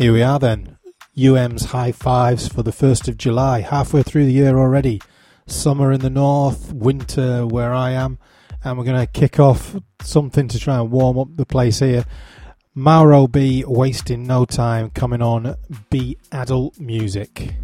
Here we are then. UM's high fives for the 1st of July, halfway through the year already. Summer in the north, winter where I am, and we're going to kick off something to try and warm up the place here. Mauro B, wasting no time, coming on Be Adult Music.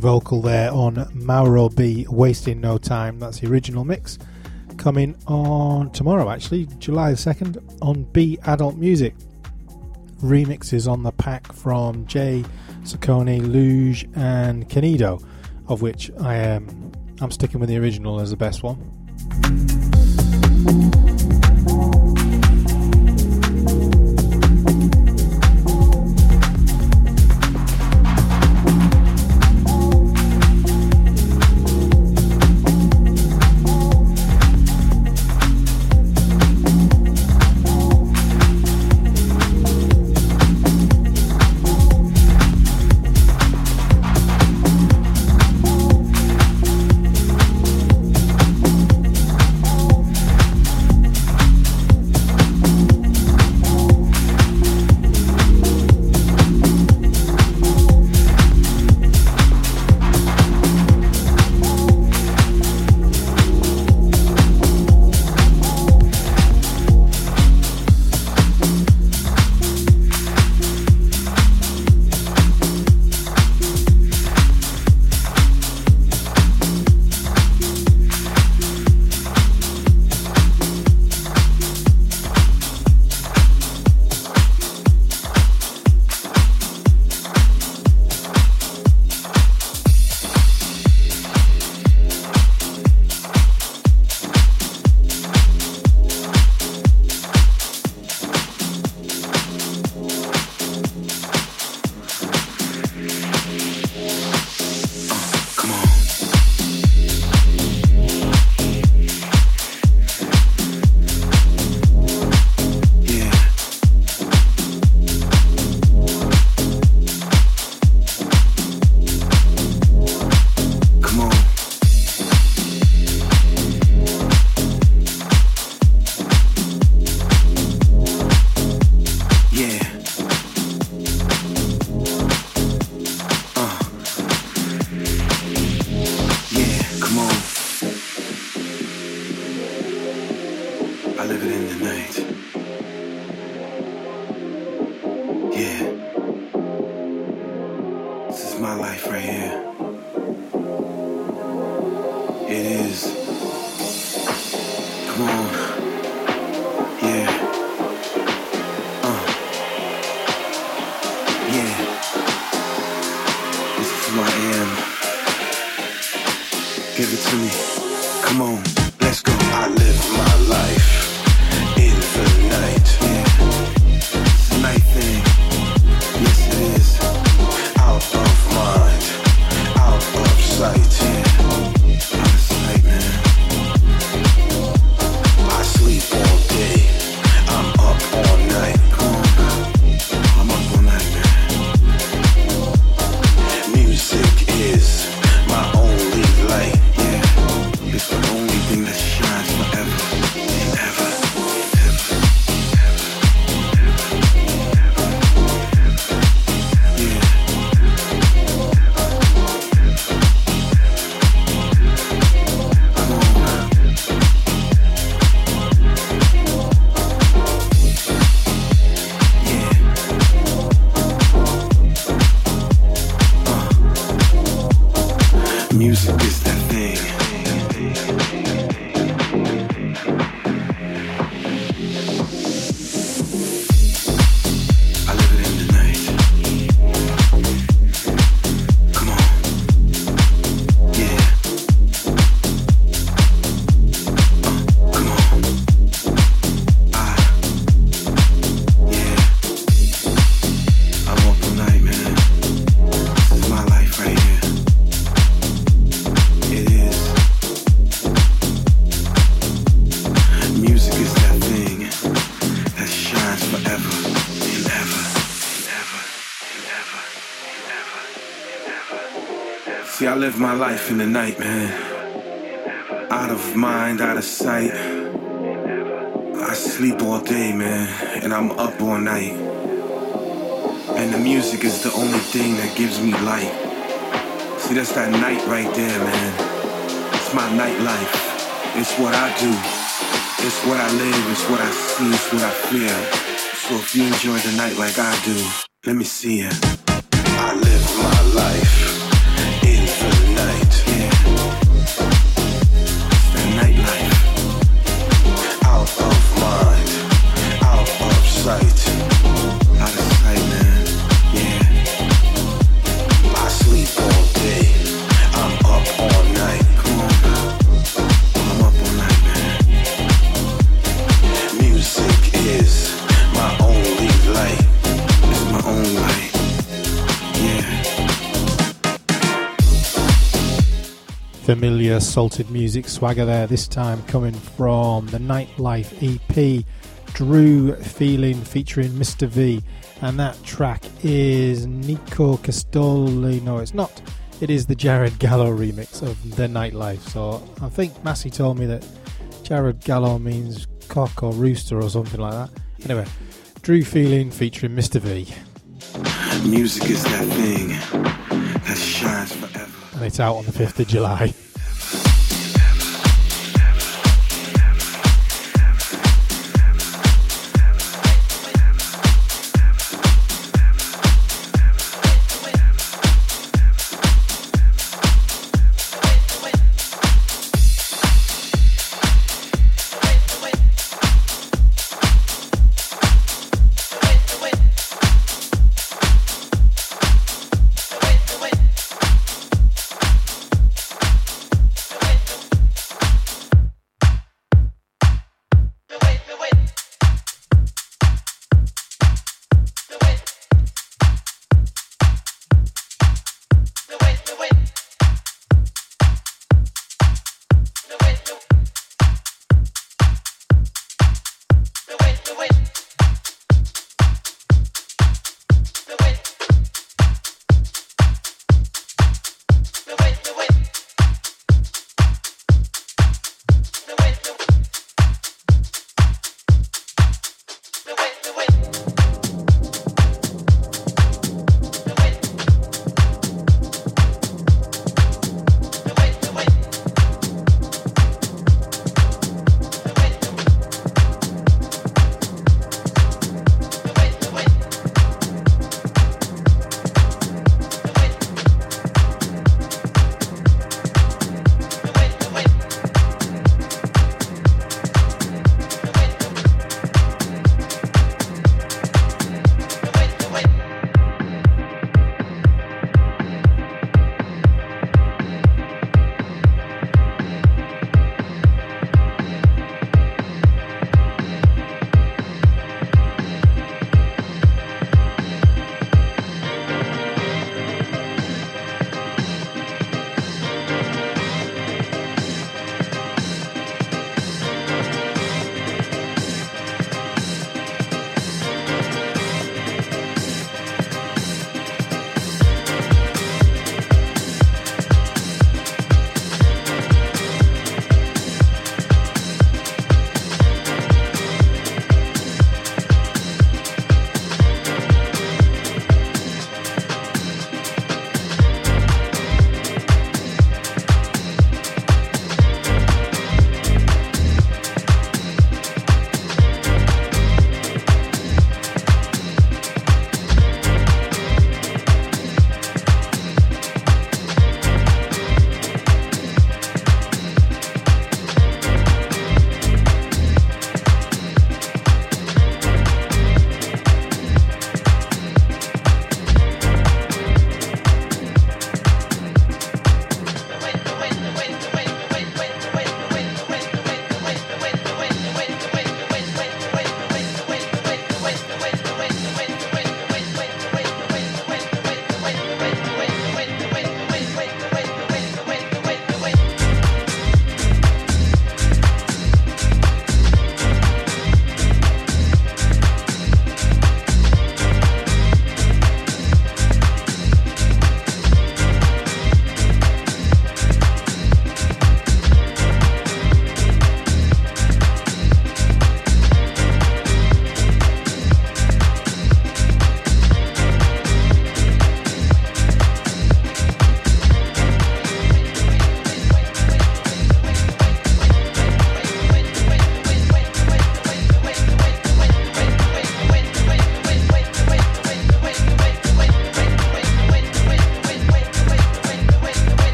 Vocal there on Mauro B. Wasting No Time. That's the original mix. Coming on tomorrow, actually, July 2nd, on B Adult Music. Remixes on the pack from Jay, Saccone, Luge, and Canido, of which I am I'm sticking with the original as the best one. Oh. Live my life in the night, man. Out of mind, out of sight. I sleep all day, man, and I'm up all night. And the music is the only thing that gives me light. See, that's that night right there, man. It's my nightlife. It's what I do. It's what I live. It's what I see. It's what I feel. So if you enjoy the night like I do, let me see it. I live my life familiar salted music swagger there, this time coming from the Nightlife EP, Drew Feeling featuring Mr. V. And that track is Nico Castoli. No, it's not. It is the Jared Gallo remix of The Nightlife. So I think Massey told me that Jared Gallo means cock or rooster or something like that. Anyway, Drew Feeling featuring Mr. V. Music is that thing that shines forever. And it's out on the 5th of July.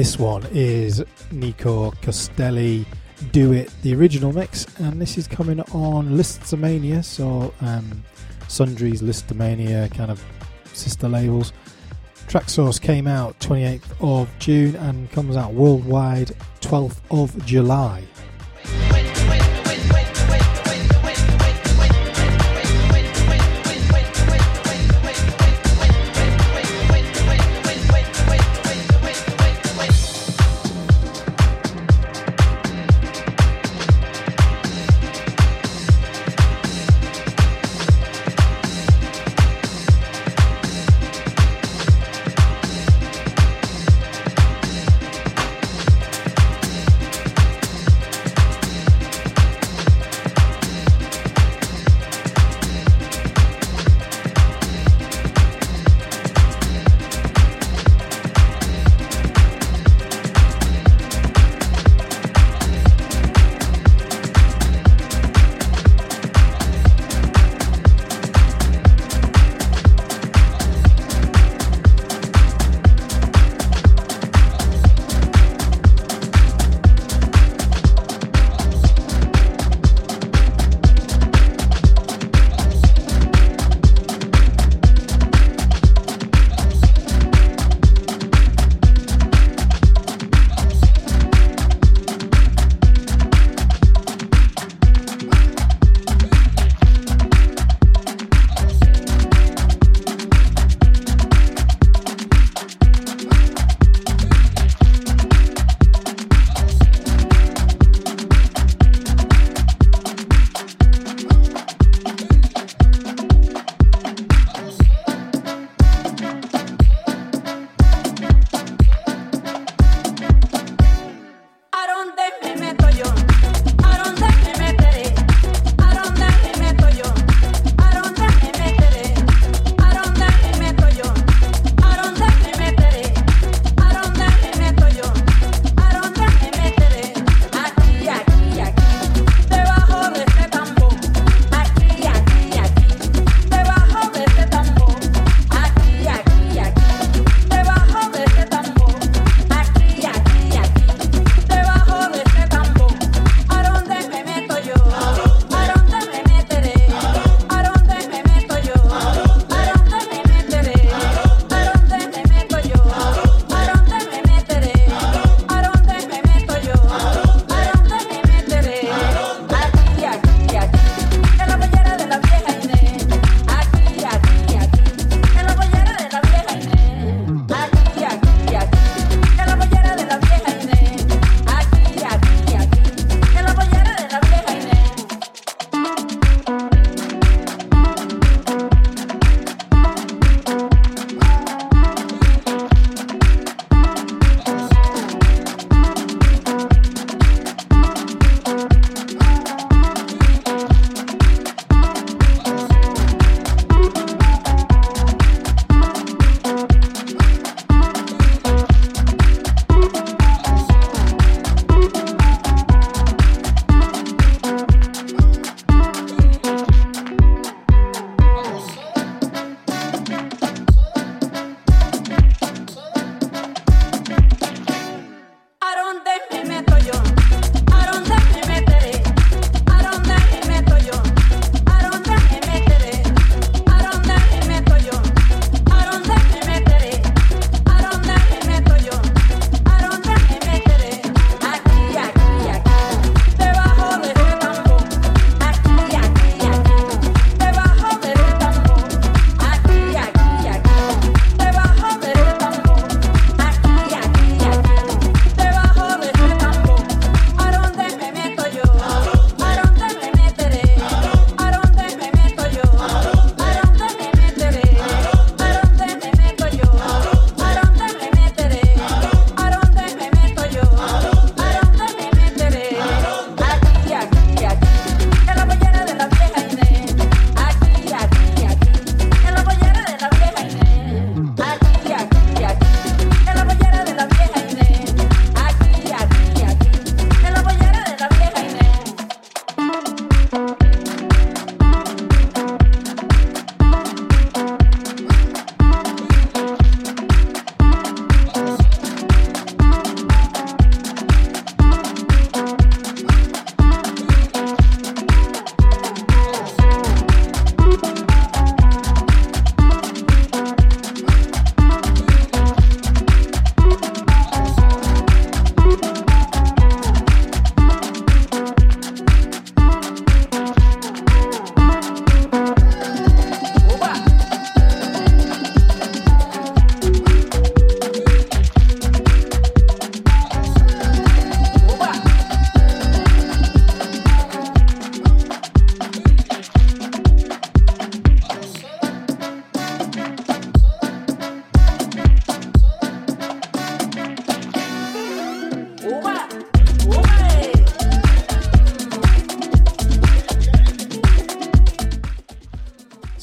This one is Nico Costelli Do It, the original mix, and this is coming on Listomania, so um, Sundry's Listomania kind of sister labels. Traxsource came out 28th of June and comes out worldwide 12th of July.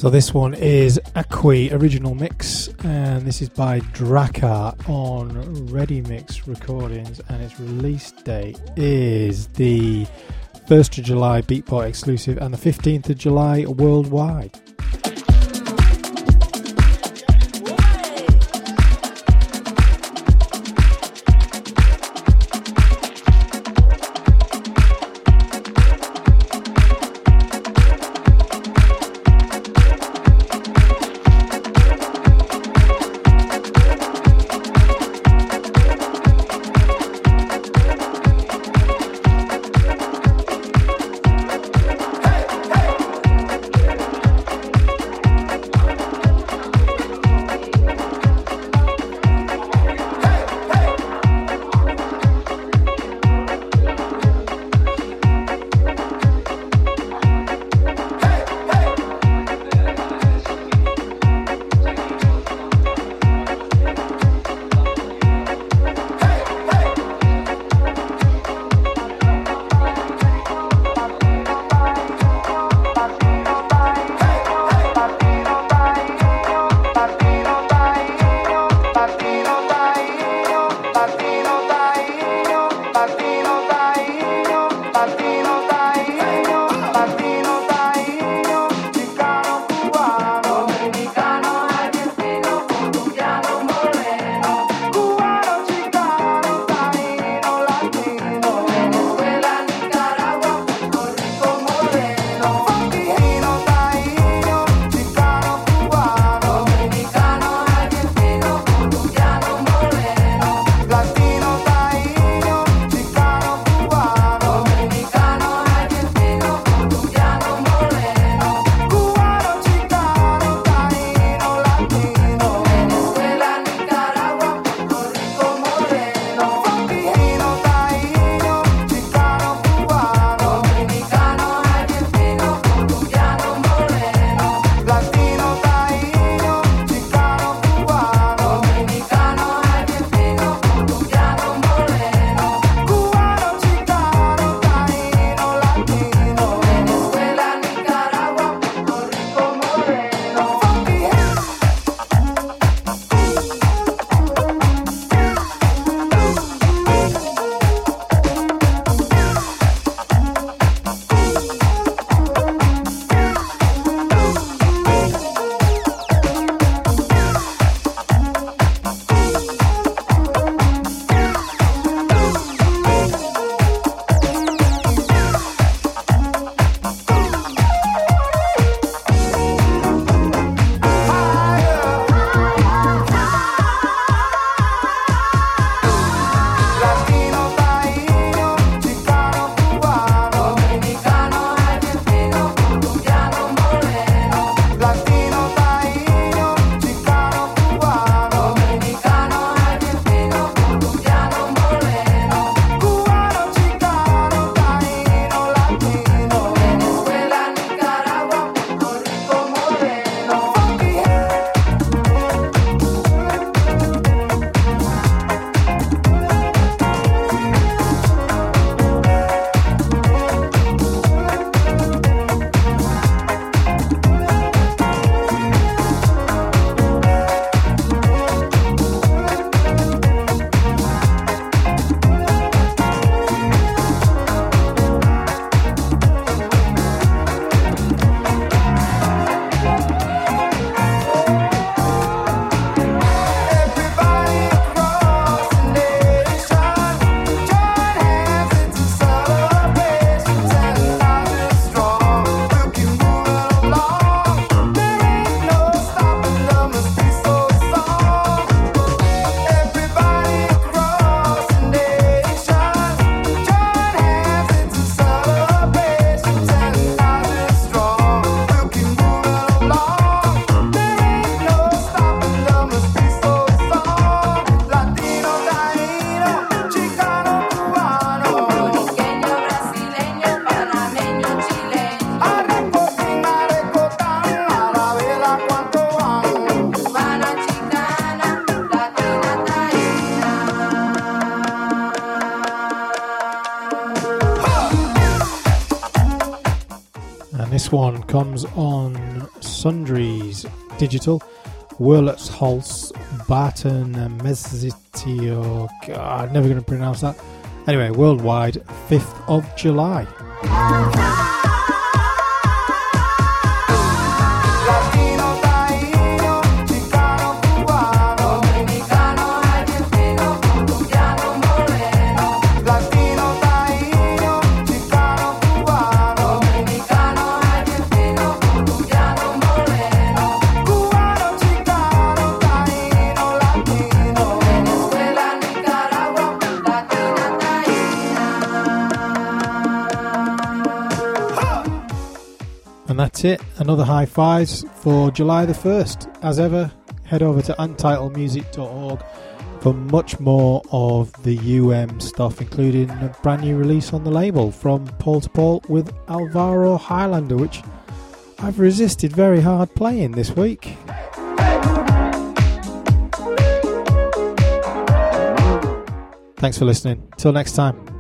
So this one is Aqui original mix, and this is by Drakkar on Ready Mix Recordings, and its release date is the 1st of July Beatport exclusive and the 15th of July worldwide. One comes on Sundries Digital, Wurlitz Barton Mezitio. God, ah, never going to pronounce that. Anyway, worldwide, 5th of July. And that's it. Another high fives for July the 1st. As ever, head over to untitledmusic.org for much more of the UM stuff, including a brand new release on the label from Paul to Paul with Alvaro Highlander, which I've resisted very hard playing this week. Thanks for listening. Till next time.